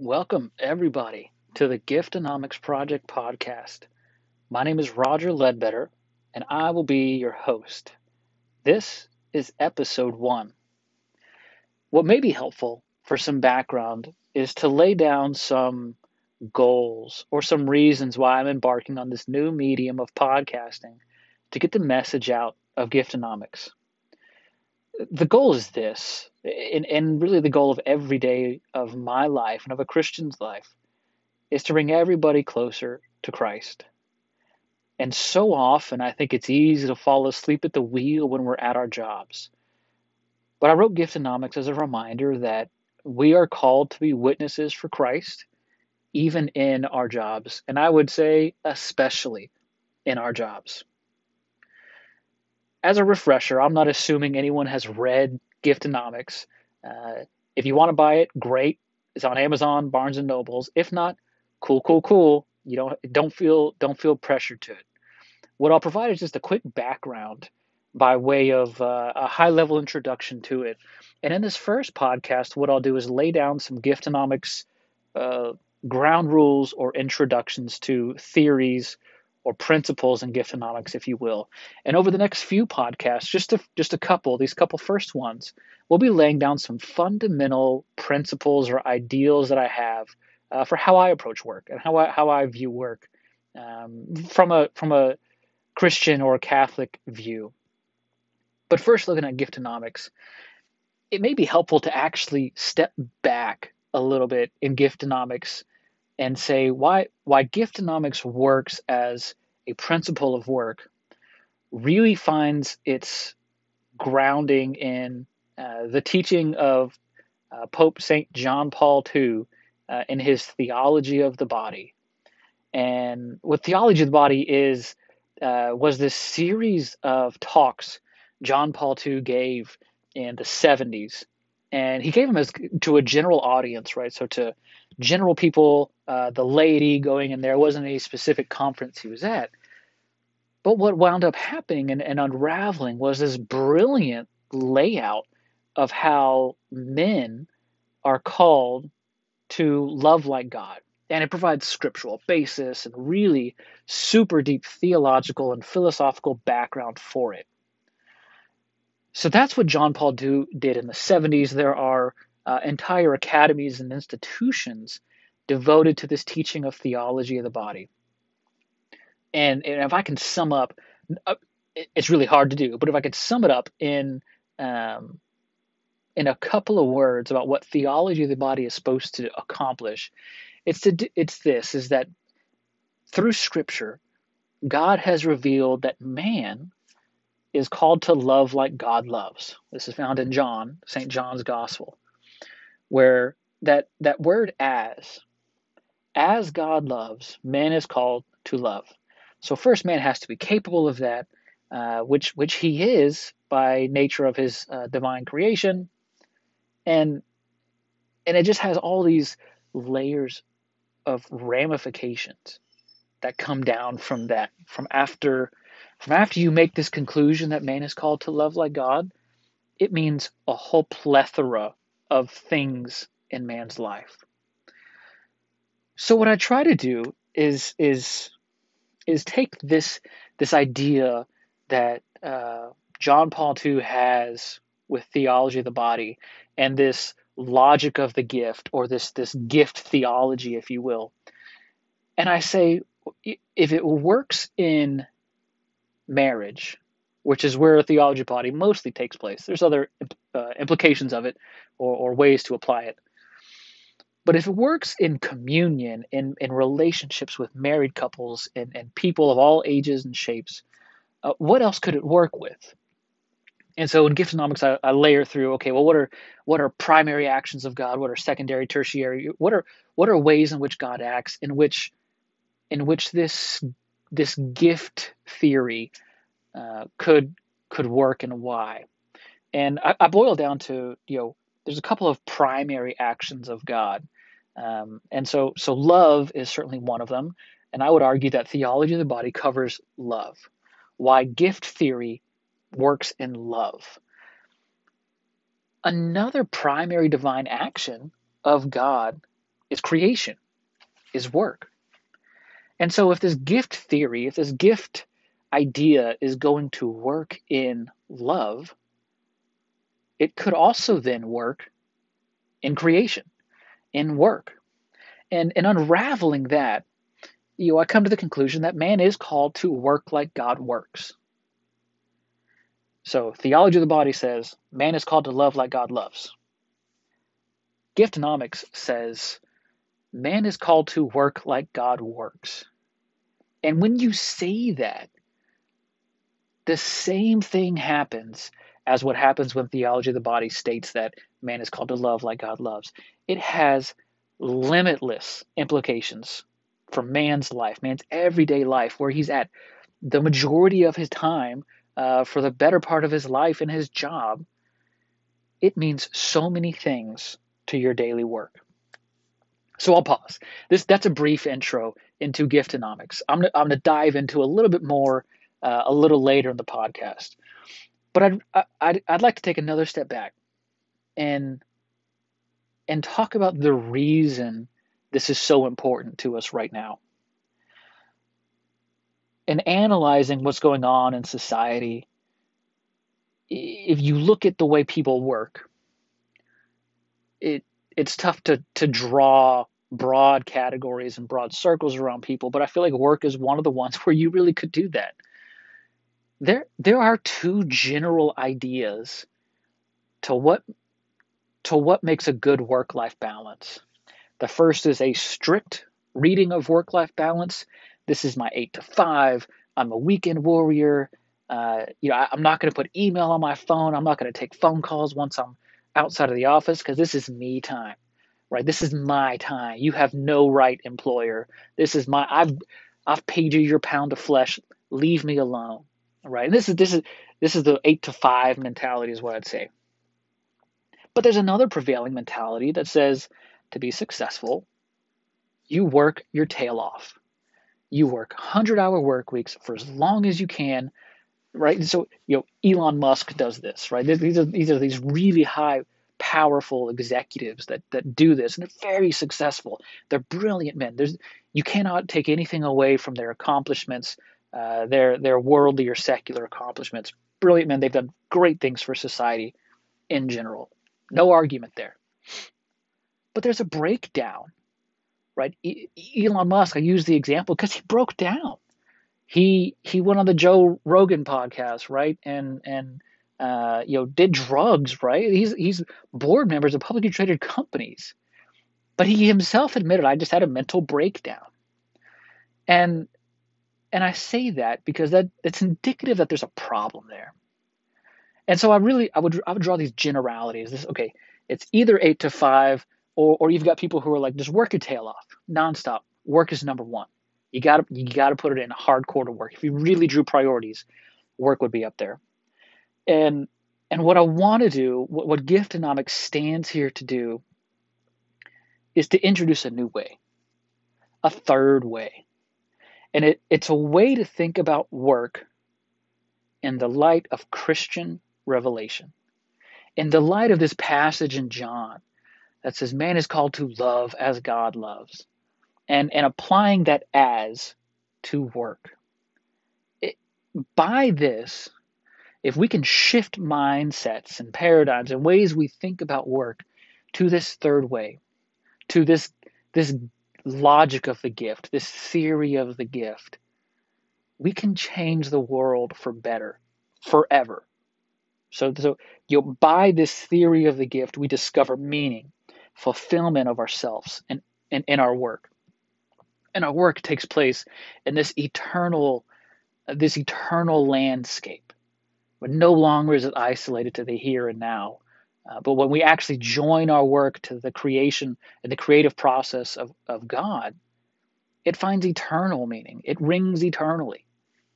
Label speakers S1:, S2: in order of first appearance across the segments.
S1: Welcome, everybody, to the Giftonomics Project podcast. My name is Roger Ledbetter, and I will be your host. This is episode one. What may be helpful for some background is to lay down some goals or some reasons why I'm embarking on this new medium of podcasting to get the message out of Giftonomics the goal is this, and, and really the goal of every day of my life and of a Christian's life, is to bring everybody closer to Christ. And so often, I think it's easy to fall asleep at the wheel when we're at our jobs. But I wrote Giftonomics as a reminder that we are called to be witnesses for Christ, even in our jobs. And I would say, especially in our jobs as a refresher, I'm not assuming anyone has read Giftonomics. Uh, if you want to buy it, great. It's on Amazon, Barnes and Nobles. If not, cool, cool, cool. You don't don't feel don't feel pressure to it. What I'll provide is just a quick background by way of uh, a high level introduction to it. And in this first podcast, what I'll do is lay down some Giftonomics uh, ground rules or introductions to theories or principles in giftonomics, if you will. And over the next few podcasts, just a, just a couple, these couple first ones, we'll be laying down some fundamental principles or ideals that I have uh, for how I approach work and how I, how I view work um, from a from a Christian or a Catholic view. But first, looking at giftonomics, it may be helpful to actually step back a little bit in giftonomics and say why why giftonomics works as a principle of work really finds its grounding in uh, the teaching of uh, Pope St. John Paul II uh, in his theology of the body. And what theology of the body is uh, was this series of talks John Paul II gave in the 70s and he gave them as to a general audience, right? So to general people, uh, the laity going in there. Wasn't any specific conference he was at. But what wound up happening and, and unraveling was this brilliant layout of how men are called to love like God. And it provides scriptural basis and really super deep theological and philosophical background for it. So that's what John Paul II did in the 70s. There are uh, entire academies and institutions devoted to this teaching of theology of the body. And, and if I can sum up, uh, it's really hard to do, but if I could sum it up in um, in a couple of words about what theology of the body is supposed to accomplish, it's to, it's this: is that through Scripture, God has revealed that man is called to love like God loves. This is found in John, St. John's Gospel, where that that word as as God loves, man is called to love. So first, man has to be capable of that, uh, which which he is by nature of his uh, divine creation, and and it just has all these layers of ramifications that come down from that from after from after you make this conclusion that man is called to love like God, it means a whole plethora of things in man's life. So what I try to do is is is take this this idea that uh, John Paul II has with theology of the body and this logic of the gift or this this gift theology, if you will, and I say if it works in marriage, which is where theology body mostly takes place. There's other uh, implications of it or, or ways to apply it. But if it works in communion, in, in relationships with married couples and, and people of all ages and shapes, uh, what else could it work with? And so in giftonomics, I, I layer through, okay, well, what are what are primary actions of God? What are secondary, tertiary? What are what are ways in which God acts, in which in which this this gift theory uh, could could work and why. And I, I boil down to you know there's a couple of primary actions of God, um, and so so love is certainly one of them. And I would argue that theology of the body covers love. Why gift theory works in love. Another primary divine action of God is creation, is work. And so, if this gift theory, if this gift idea is going to work in love, it could also then work in creation, in work. And, and unraveling that, you know, I come to the conclusion that man is called to work like God works. So, theology of the body says man is called to love like God loves. Giftonomics says man is called to work like God works. And when you say that, the same thing happens as what happens when theology of the body states that man is called to love like God loves. It has limitless implications for man's life, man's everyday life, where he's at the majority of his time uh, for the better part of his life and his job. It means so many things to your daily work. So I'll pause. This that's a brief intro into giftonomics. I'm gonna, I'm going to dive into a little bit more uh, a little later in the podcast. But I'd, I'd I'd like to take another step back and and talk about the reason this is so important to us right now. And analyzing what's going on in society, if you look at the way people work, it it's tough to to draw broad categories and broad circles around people, but I feel like work is one of the ones where you really could do that. There there are two general ideas to what to what makes a good work-life balance. The first is a strict reading of work-life balance. This is my 8 to 5. I'm a weekend warrior. Uh, you know, I, I'm not going to put email on my phone. I'm not going to take phone calls once I'm outside of the office because this is me time, right? This is my time. You have no right, employer. This is my I've I've paid you your pound of flesh. Leave me alone, right? And this is this is this is the eight to five mentality, is what I'd say. But there's another prevailing mentality that says to be successful, you work your tail off. You work 100 hour work weeks for as long as you can right? And So you know, Elon Musk does this, right? These are these are these really high, powerful executives that that do this, and they're very successful. They're brilliant men. There's you cannot take anything away from their accomplishments, uh, their their worldly or secular accomplishments. Brilliant men. They've done great things for society in general. No argument there. But there's a breakdown, right? E- Elon Musk. I use the example because he broke down he he went on the Joe Rogan podcast, right? And and uh, you know did drugs, right? He's he's board members of publicly traded companies, but he himself admitted I just had a mental breakdown, and and I say that because that it's indicative that there's a problem there. And so I really I would I would draw these generalities. This okay, it's either eight to five, or or you've got people who are like just work your tail off nonstop. Work is number one. You got to you got to put it in hardcore to work. If you really drew priorities, work would be up there. And and what I want to do, what, what Giftonomics stands here to do, is to introduce a new way, a third way. And it, it's a way to think about work in the light of Christian revelation. In the light of this passage in John that says, Man is called to love as God loves and and applying that as to work. It, by this, if we can shift mindsets and paradigms and ways we think about work to this third way, to this this logic of the gift, this theory of the gift, we can change the world for better forever. So, so you know, by this theory of the gift, we discover meaning, fulfillment of ourselves and, and in our work. And our work takes place in this eternal this eternal landscape. But no longer is it isolated to the here and now uh, but when we actually join our work to the creation and the creative process of, of god it finds eternal meaning. It rings eternally.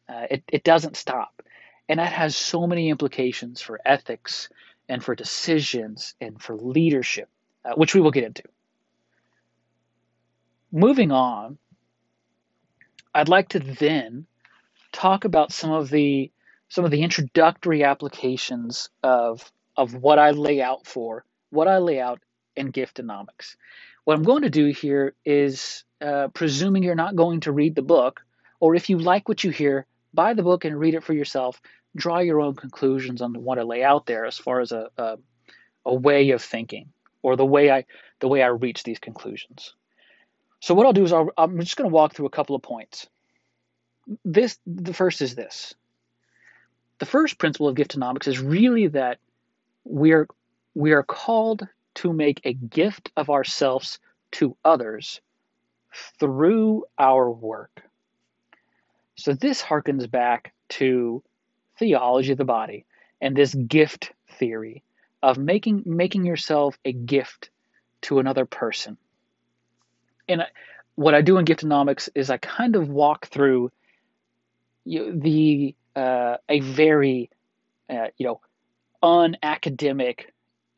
S1: Uh, it, it doesn't stop. And that has so many implications for ethics and for decisions and for leadership uh, which we will get into. Moving on I'd like to then talk about some of the some of the introductory applications of of what I lay out for, what I lay out and giftonomics. What I'm going to do here is, uh, presuming you're not going to read the book, or if you like what you hear, buy the book and read it for yourself. Draw your own conclusions on what I lay out there as far as a, a, a way of thinking or the way I the way I reach these conclusions. So what I'll do is i am just going to walk through a couple of points. This the first is this. The first principle of giftonomics is really that we are we are called to make a gift of ourselves to others through our work. So this harkens back to theology of the body and this gift theory of making making yourself a gift to another person. And what I do in giftonomics is I kind of walk through the uh, a very uh, you know unacademic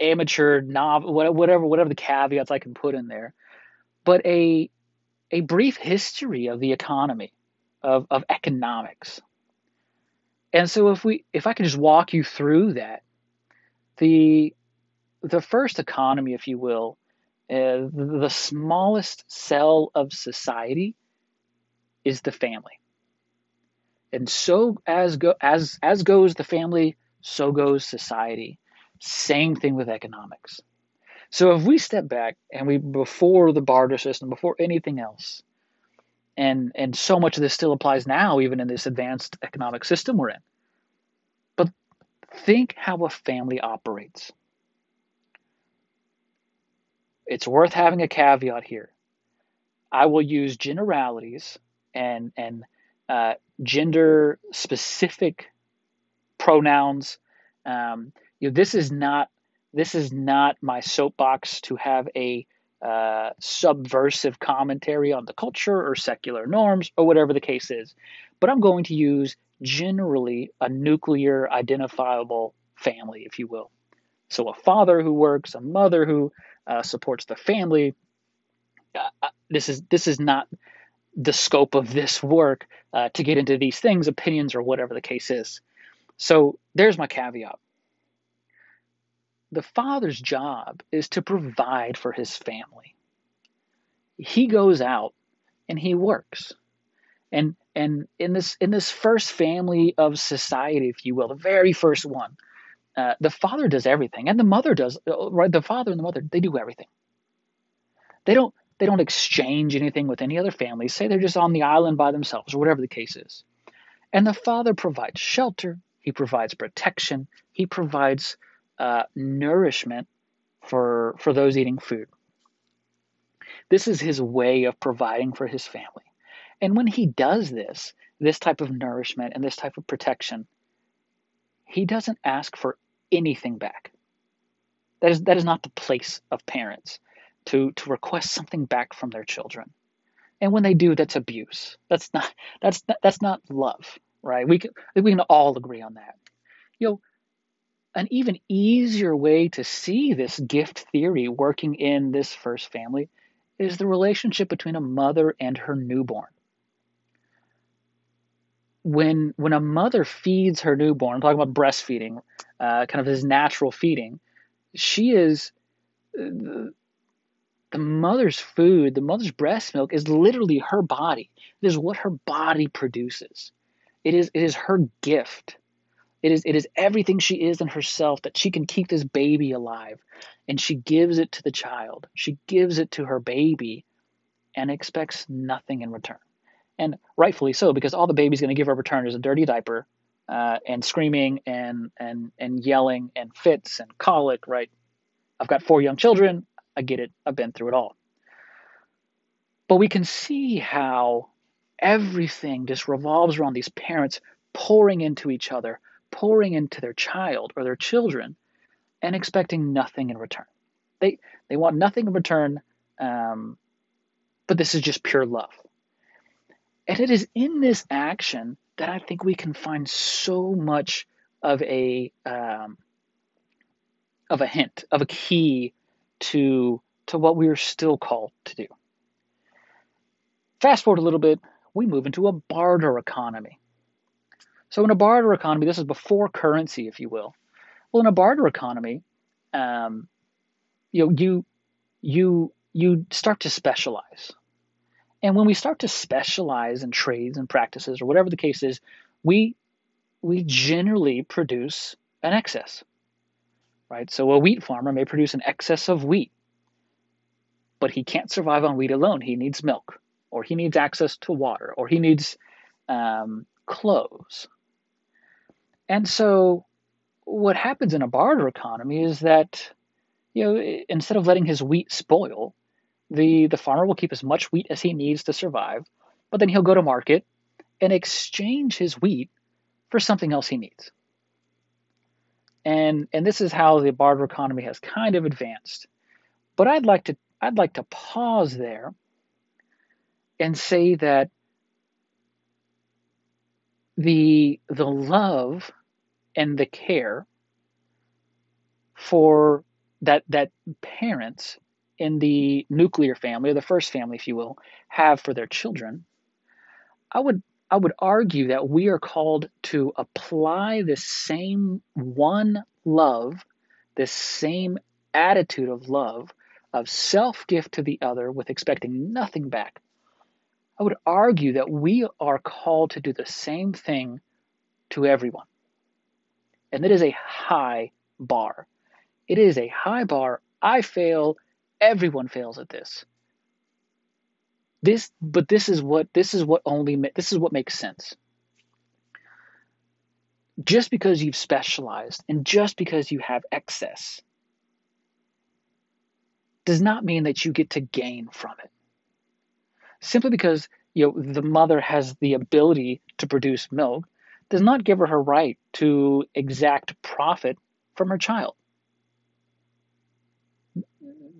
S1: amateur novel whatever whatever the caveats I can put in there but a a brief history of the economy of, of economics. And so if we if I could just walk you through that the the first economy if you will uh, the smallest cell of society is the family. And so as go as as goes the family so goes society same thing with economics. So if we step back and we before the barter system, before anything else, and and so much of this still applies now, even in this advanced economic system we're in. But think how a family operates. It's worth having a caveat here. I will use generalities and and uh, gender specific pronouns um, you know, this is not this is not my soapbox to have a uh, subversive commentary on the culture or secular norms or whatever the case is, but I'm going to use generally a nuclear identifiable family, if you will. So a father who works, a mother who uh, supports the family. Uh, uh this is this is not the scope of this work uh, to get into these things, opinions, or whatever the case is. So there's my caveat the father's job is to provide for his family. He goes out and he works. And and in this in this first family of society, if you will, the very first one, uh, the father does everything, and the mother does uh, right. The father and the mother they do everything. They don't they don't exchange anything with any other family. Say they're just on the island by themselves, or whatever the case is. And the father provides shelter. He provides protection. He provides uh, nourishment for for those eating food. This is his way of providing for his family. And when he does this, this type of nourishment and this type of protection, he doesn't ask for anything back. That is that is not the place of parents to to request something back from their children. And when they do, that's abuse. That's not that's that's not love, right? We can we can all agree on that. You know, an even easier way to see this gift theory working in this first family is the relationship between a mother and her newborn. When, when a mother feeds her newborn, I'm talking about breastfeeding, uh, kind of this natural feeding, she is the, the mother's food, the mother's breast milk is literally her body. It is what her body produces. It is, it is her gift. It is, it is everything she is in herself that she can keep this baby alive. And she gives it to the child. She gives it to her baby and expects nothing in return. And rightfully so, because all the baby's going to give her return is a dirty diaper uh, and screaming and, and, and yelling and fits and colic, right? I've got four young children. I get it. I've been through it all. But we can see how everything just revolves around these parents pouring into each other, pouring into their child or their children and expecting nothing in return. They they want nothing in return, um, but this is just pure love. And it is in this action that I think we can find so much of a um, of a hint, of a key to to what we are still called to do. Fast forward a little bit, we move into a barter economy. So in a barter economy, this is before currency, if you will. Well, in a barter economy, um, you know, you you you start to specialize. And when we start to specialize in trades and practices or whatever the case is, we we generally produce an excess. Right? So a wheat farmer may produce an excess of wheat. But he can't survive on wheat alone. He needs milk, or he needs access to water, or he needs um, clothes. And so what happens in a barter economy is that you know instead of letting his wheat spoil, the the farmer will keep as much wheat as he needs to survive, but then he'll go to market and exchange his wheat for something else he needs. And and this is how the barter economy has kind of advanced. But I'd like to I'd like to pause there and say that the the love and the care for that that parents in the nuclear family or the first family if you will have for their children i would i would argue that we are called to apply this same one love this same attitude of love of self gift to the other with expecting nothing back i would argue that we are called to do the same thing to everyone and that is a high bar. It is a high bar. I fail. Everyone fails at this. This, but this is what this is what only this is what makes sense. Just because you've specialized and just because you have excess does not mean that you get to gain from it. Simply because you know the mother has the ability to produce milk does not give her her right to exact profit from her child.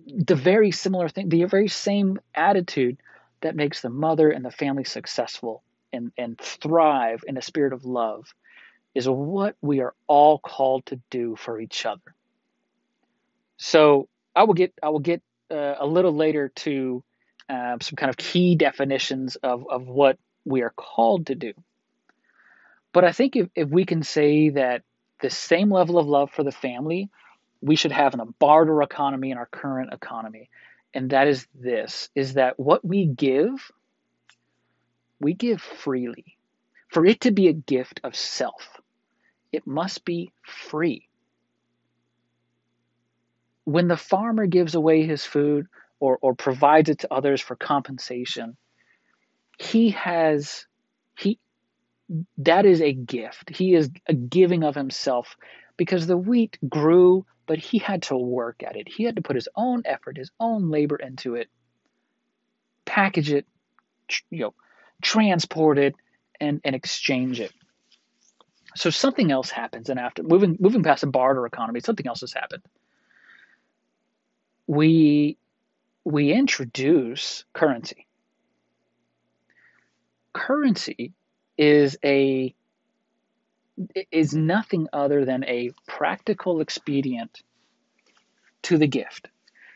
S1: The very similar thing, the very same attitude that makes the mother and the family successful and, and thrive in a spirit of love is what we are all called to do for each other. So I will get I will get uh, a little later to uh, some kind of key definitions of, of what we are called to do. But I think if, if we can say that the same level of love for the family we should have in a barter economy in our current economy, and that is this is that what we give, we give freely. For it to be a gift of self, it must be free. When the farmer gives away his food or, or provides it to others for compensation, he has he that is a gift. He is a giving of himself because the wheat grew, but he had to work at it. He had to put his own effort, his own labor into it, package it, you know, transport it, and, and exchange it. So something else happens, and after moving moving past a barter economy, something else has happened. We we introduce currency. Currency is a is nothing other than a practical expedient to the gift.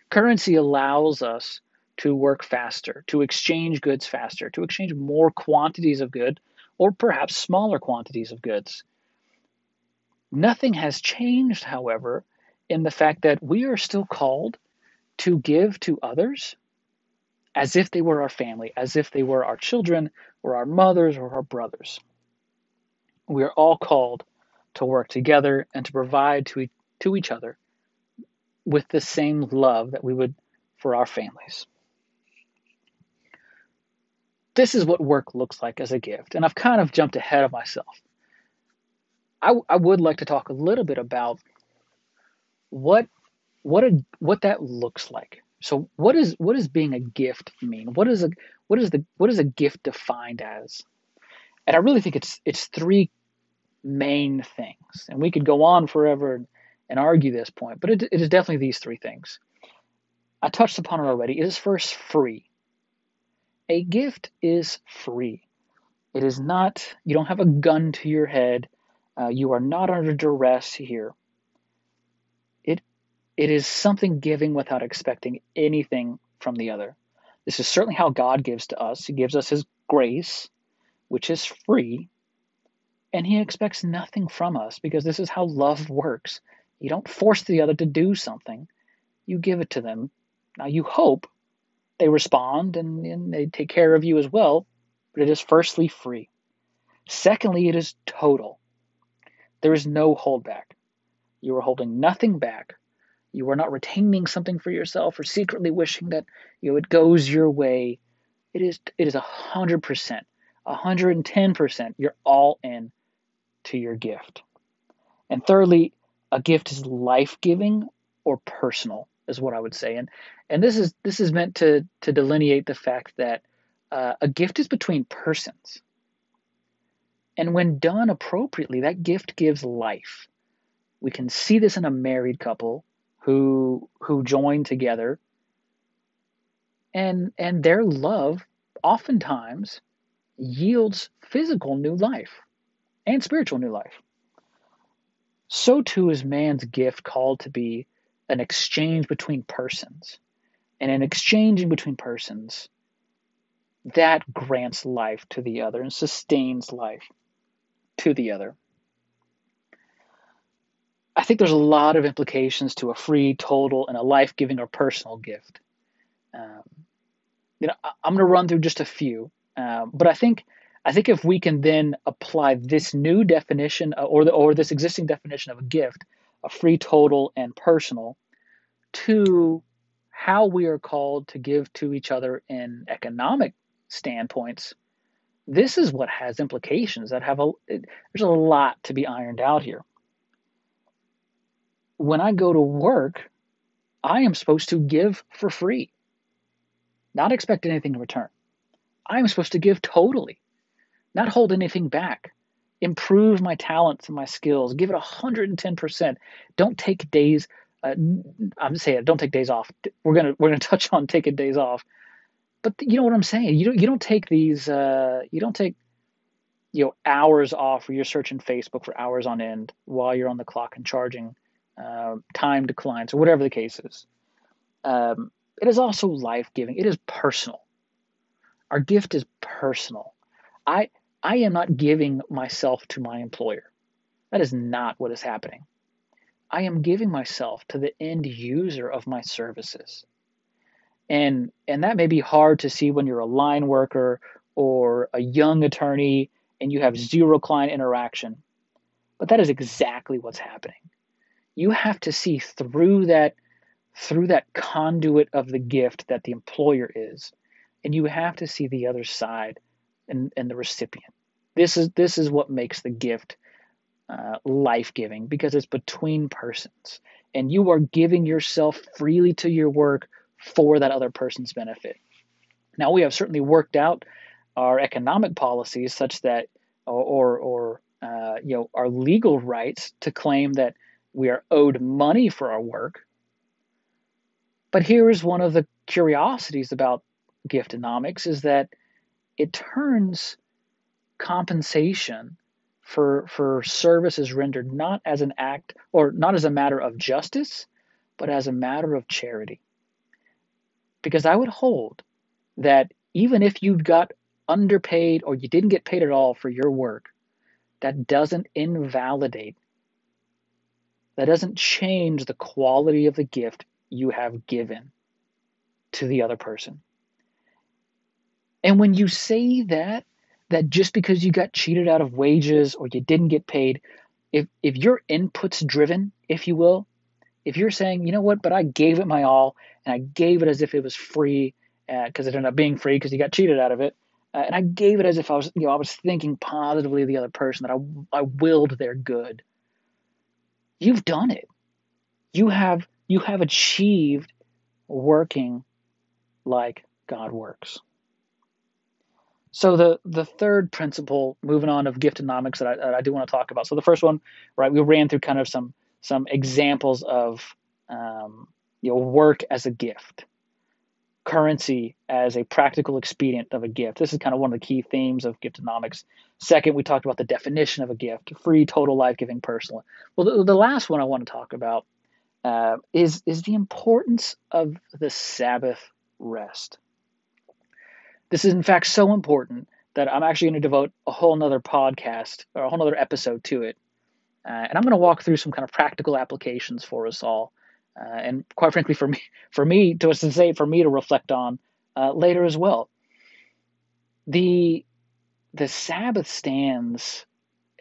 S1: Currency allows us to work faster, to exchange goods faster, to exchange more quantities of good or perhaps smaller quantities of goods. Nothing has changed, however, in the fact that we are still called to give to others as if they were our family, as if they were our children or our mothers or our brothers. We are all called to work together and to provide to, e- to each other with the same love that we would for our families. This is what work looks like as a gift, and I've kind of jumped ahead of myself. I, I would like to talk a little bit about what what a, what that looks like so what is what does being a gift mean? What is a what is the what is a gift defined as? And I really think it's it's three main things. And we could go on forever and argue this point, but it, it is definitely these three things. I touched upon it already. It is first free. A gift is free. It is not, you don't have a gun to your head. Uh, you are not under duress here. It is something giving without expecting anything from the other. This is certainly how God gives to us. He gives us His grace, which is free, and He expects nothing from us because this is how love works. You don't force the other to do something, you give it to them Now, you hope they respond and, and they take care of you as well, but it is firstly free. Secondly, it is total. There is no holdback. You are holding nothing back. You are not retaining something for yourself or secretly wishing that you know it goes your way. It is it is a hundred percent, a hundred and ten percent. You're all in to your gift. And thirdly, a gift is life giving or personal, is what I would say. And and this is this is meant to to delineate the fact that uh, a gift is between persons. And when done appropriately, that gift gives life. We can see this in a married couple who who join together and and their love oftentimes yields physical new life and spiritual new life. So too is man's gift called to be an exchange between persons. And an exchange in between persons that grants life to the other and sustains life to the other. I think there's a lot of implications to a free, total, and a life giving or personal gift. Um, you know, I'm going to run through just a few, um, but I think I think if we can then apply this new definition uh, or the, or this existing definition of a gift, a free, total, and personal, to how we are called to give to each other in economic standpoints, this is what has implications that have a there's a lot to be ironed out here. When I go to work, I am supposed to give for free, not expect anything in return. I am supposed to give totally not hold anything back. Improve my talents and my skills. Give it 110%. Don't take days. Uh, I'm saying don't take days off. We're gonna we're gonna touch on taking days off, but you know what I'm saying. You don't you don't take these. Uh, you don't take you know hours off where you're searching Facebook for hours on end while you're on the clock and charging uh, time declines, or whatever the case is. Um, it is also life giving. It is personal. Our gift is personal. I I am not giving myself to my employer. That is not what is happening. I am giving myself to the end user of my services. And and that may be hard to see when you're a line worker or a young attorney and you have zero client interaction. But that is exactly what's happening. You have to see through that through that conduit of the gift that the employer is. And you have to see the other side and, and the recipient. This is this is what makes the gift uh, life giving because it's between persons, and you are giving yourself freely to your work for that other person's benefit. Now we have certainly worked out our economic policies such that, or or, or uh, you know, our legal rights to claim that we are owed money for our work. But here is one of the curiosities about giftonomics is that it turns compensation for for services rendered not as an act or not as a matter of justice, but as a matter of charity. Because I would hold that even if you got underpaid or you didn't get paid at all for your work, that doesn't invalidate, that doesn't change the quality of the gift you have given to the other person. And when you say that, that just because you got cheated out of wages or you didn't get paid, if if your inputs driven, if you will, if you're saying, you know what, but I gave it my all and I gave it as if it was free because uh, it ended up being free because you got cheated out of it, uh, and I gave it as if I was, you know, I was thinking positively of the other person that I I willed their good. You've done it. You have you have achieved working like God works. So the the third principle, moving on of giftonomics that I, that I do want to talk about. So the first one, right, we ran through kind of some some examples of um, you know work as a gift, currency as a practical expedient of a gift. This is kind of one of the key themes of giftonomics. Second, we talked about the definition of a gift: free, total, life-giving, personal. Well, the, the last one I want to talk about uh, is is the importance of the Sabbath rest. This is, in fact, so important that I'm actually going to devote a whole nother podcast or a whole nother episode to it. Uh, and I'm going to walk through some kind of practical applications for us all uh, and quite frankly, for me, for me to say, for me to reflect on uh, later as well. The the Sabbath stands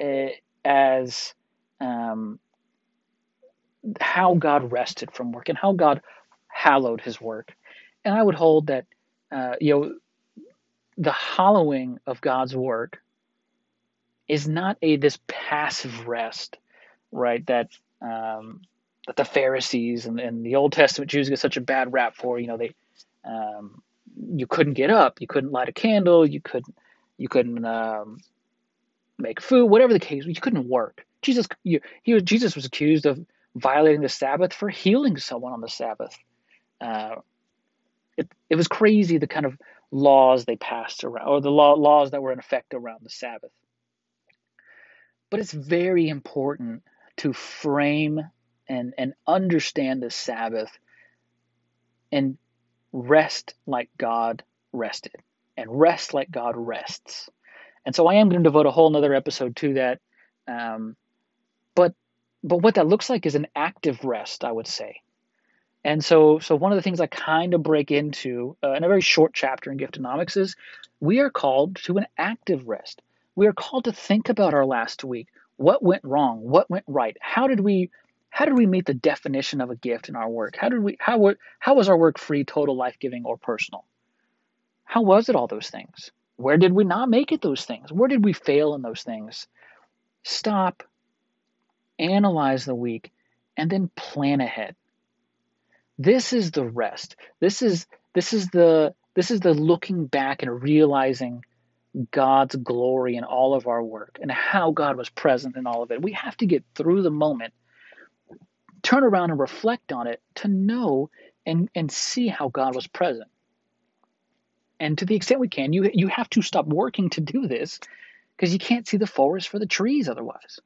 S1: uh, as um, how God rested from work and how God hallowed His work, and I would hold that uh, you know the hallowing of God's work is not a this passive rest, right? That um, that the Pharisees and, and the Old Testament Jews get such a bad rap for. You know, they um, you couldn't get up, you couldn't light a candle, you couldn't you couldn't um, make food, whatever the case, you couldn't work. Jesus, you, he was Jesus was accused of violating the Sabbath for healing someone on the Sabbath. Uh, it it was crazy the kind of laws they passed around, or the law, laws that were in effect around the Sabbath. But it's very important to frame and, and understand the Sabbath and rest like God rested and rest like God rests. And so I am going to devote a whole nother episode to that. Um, but but what that looks like is an active rest, I would say. And so so one of the things I kind of break into uh, in a very short chapter in Giftonomics is we are called to an active rest. We are called to think about our last week. What went wrong? What went right? How did we how did we meet the definition of a gift in our work? How did we how how was our work free, total, life-giving, or personal? How was it all those things? Where did we not make it those things? Where did we fail in those things? Stop, analyze the week, and then plan ahead. This is the rest. This is this is the this is the looking back and realizing God's glory in all of our work and how God was present in all of it. We have to get through the moment turn around and reflect on it to know and, and see how God was present. And to the extent we can, you, you have to stop working to do this because you can't see the forest for the trees otherwise.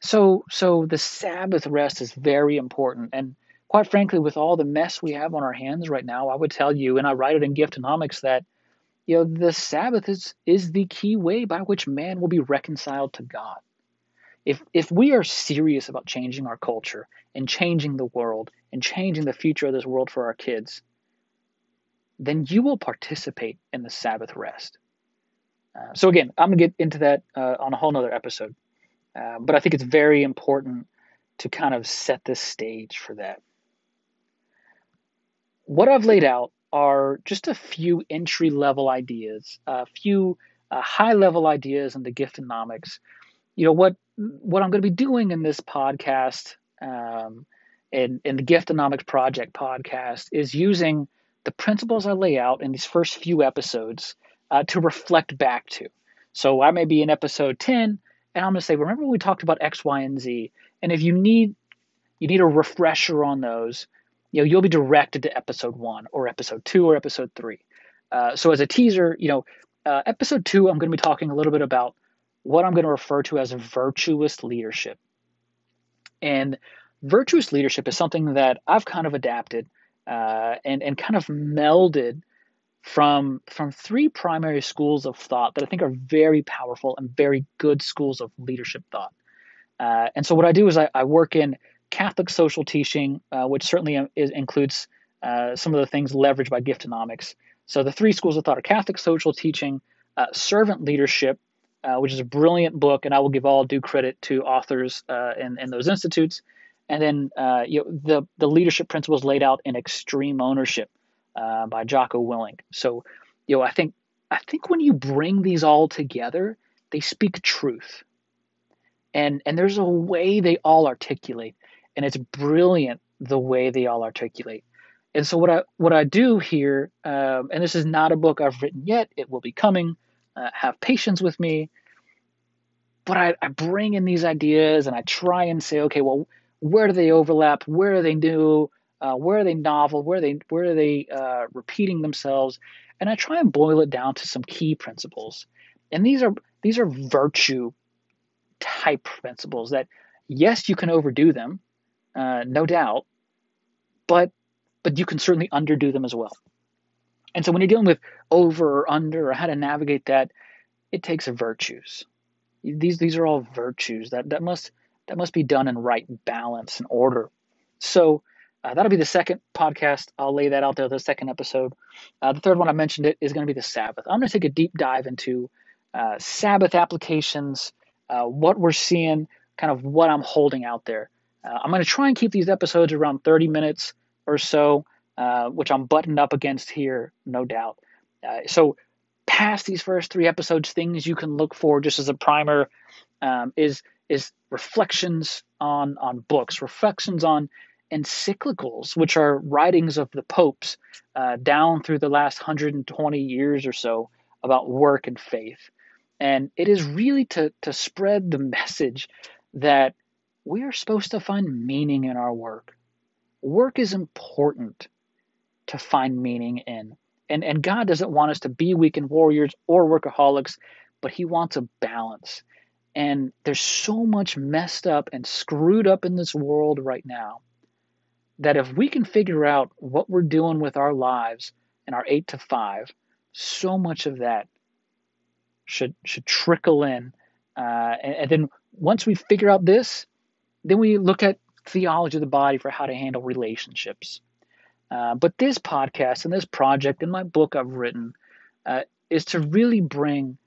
S1: So, so the Sabbath rest is very important. And quite frankly, with all the mess we have on our hands right now, I would tell you, and I write it in Giftonomics, that you know the Sabbath is is the key way by which man will be reconciled to God if if we are serious about changing our culture and changing the world and changing the future of this world for our kids, then you will participate in the Sabbath rest. Uh, so again, I'm gonna get into that uh, on a whole nother episode, uh, but I think it's very important to kind of set the stage for that. What I've laid out are just a few entry level ideas, a few uh, high level ideas into giftonomics you know what what I'm going to be doing in this podcast um, in in the Giftonomics Project podcast is using the principles I lay out in these first few episodes uh, to reflect back to. So I may be in episode 10, and I'm going to say, remember we talked about X, Y, and Z? And if you need you need a refresher on those, you know, you'll be directed to episode one or episode two or episode three. Uh, so as a teaser, you know, uh, episode two, I'm going to be talking a little bit about what I'm going to refer to as virtuous leadership. And virtuous leadership is something that I've kind of adapted uh, and, and kind of melded from, from three primary schools of thought that I think are very powerful and very good schools of leadership thought. Uh, and so what I do is I, I work in Catholic social teaching, uh, which certainly is, includes uh, some of the things leveraged by giftonomics. So the three schools of thought are Catholic social teaching, uh, servant leadership, uh, which is a brilliant book, and I will give all due credit to authors uh, in those institutes. And then uh, you know, the the leadership principles laid out in Extreme Ownership uh, by Jocko Willink. So, you know, I think I think when you bring these all together, they speak truth, and and there's a way they all articulate, and it's brilliant the way they all articulate. And so what I what I do here, um, and this is not a book I've written yet; it will be coming uh, have patience with me. But I, I bring in these ideas and I try and say, okay, well, where do they overlap? Where are they new? Uh, where are they novel? Where are they where are they uh, repeating themselves? And I try and boil it down to some key principles. And these are these are virtue type principles that yes, you can overdo them, uh, no doubt, but but you can certainly underdo them as well. And so when you're dealing with over or under or how to navigate that, it takes virtues. These these are all virtues that, that must that must be done in right balance and order. So uh, that'll be the second podcast. I'll lay that out there, the second episode. Uh, the third one I mentioned it is going to be the Sabbath. I'm going to take a deep dive into uh, Sabbath applications, uh, what we're seeing, kind of what I'm holding out there. Uh, I'm going to try and keep these episodes around 30 minutes or so, uh, which I'm buttoned up against here, no doubt. so past these first three episodes, things you can look for just as a primer um, is is reflections on on books, reflections on encyclicals, which are writings of the popes uh, down through the last 120 years or so about work and faith. And it is really to, to spread the message that we are supposed to find meaning in our work. Work is important to find meaning in. And, and God doesn't want us to be weekend warriors or workaholics, but He wants a balance. And there's so much messed up and screwed up in this world right now that if we can figure out what we're doing with our lives and our eight to five, so much of that should should trickle in. Uh, and, and then once we figure out this, then we look at theology of the body for how to handle relationships. Uh, but this podcast and this project and my book I've written uh, is to really bring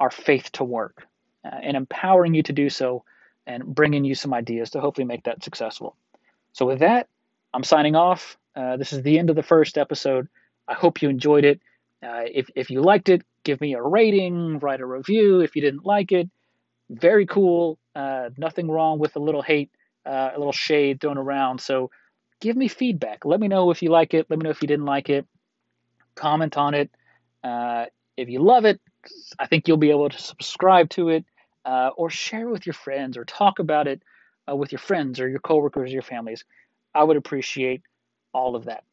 S1: our faith to work uh, and empowering you to do so and bringing you some ideas to hopefully make that successful. So, with that, I'm signing off. Uh, this is the end of the first episode. I hope you enjoyed it. Uh, if, if you liked it, give me a rating, write a review. If you didn't like it, very cool. Nothing wrong with a little hate, a little shade thrown around. So, give me feedback. Let me know if you like it. Let me know if you didn't like it. Comment on it. Uh, if you love it, I think you'll be able to subscribe to it uh, or share it with your friends or talk about it uh, with your friends or your coworkers or your families. I would appreciate all of that.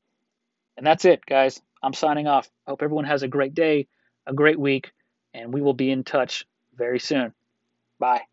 S1: And that's it, guys. I'm signing off. Hope everyone has a great day, a great week, and we will be in touch very soon. Bye.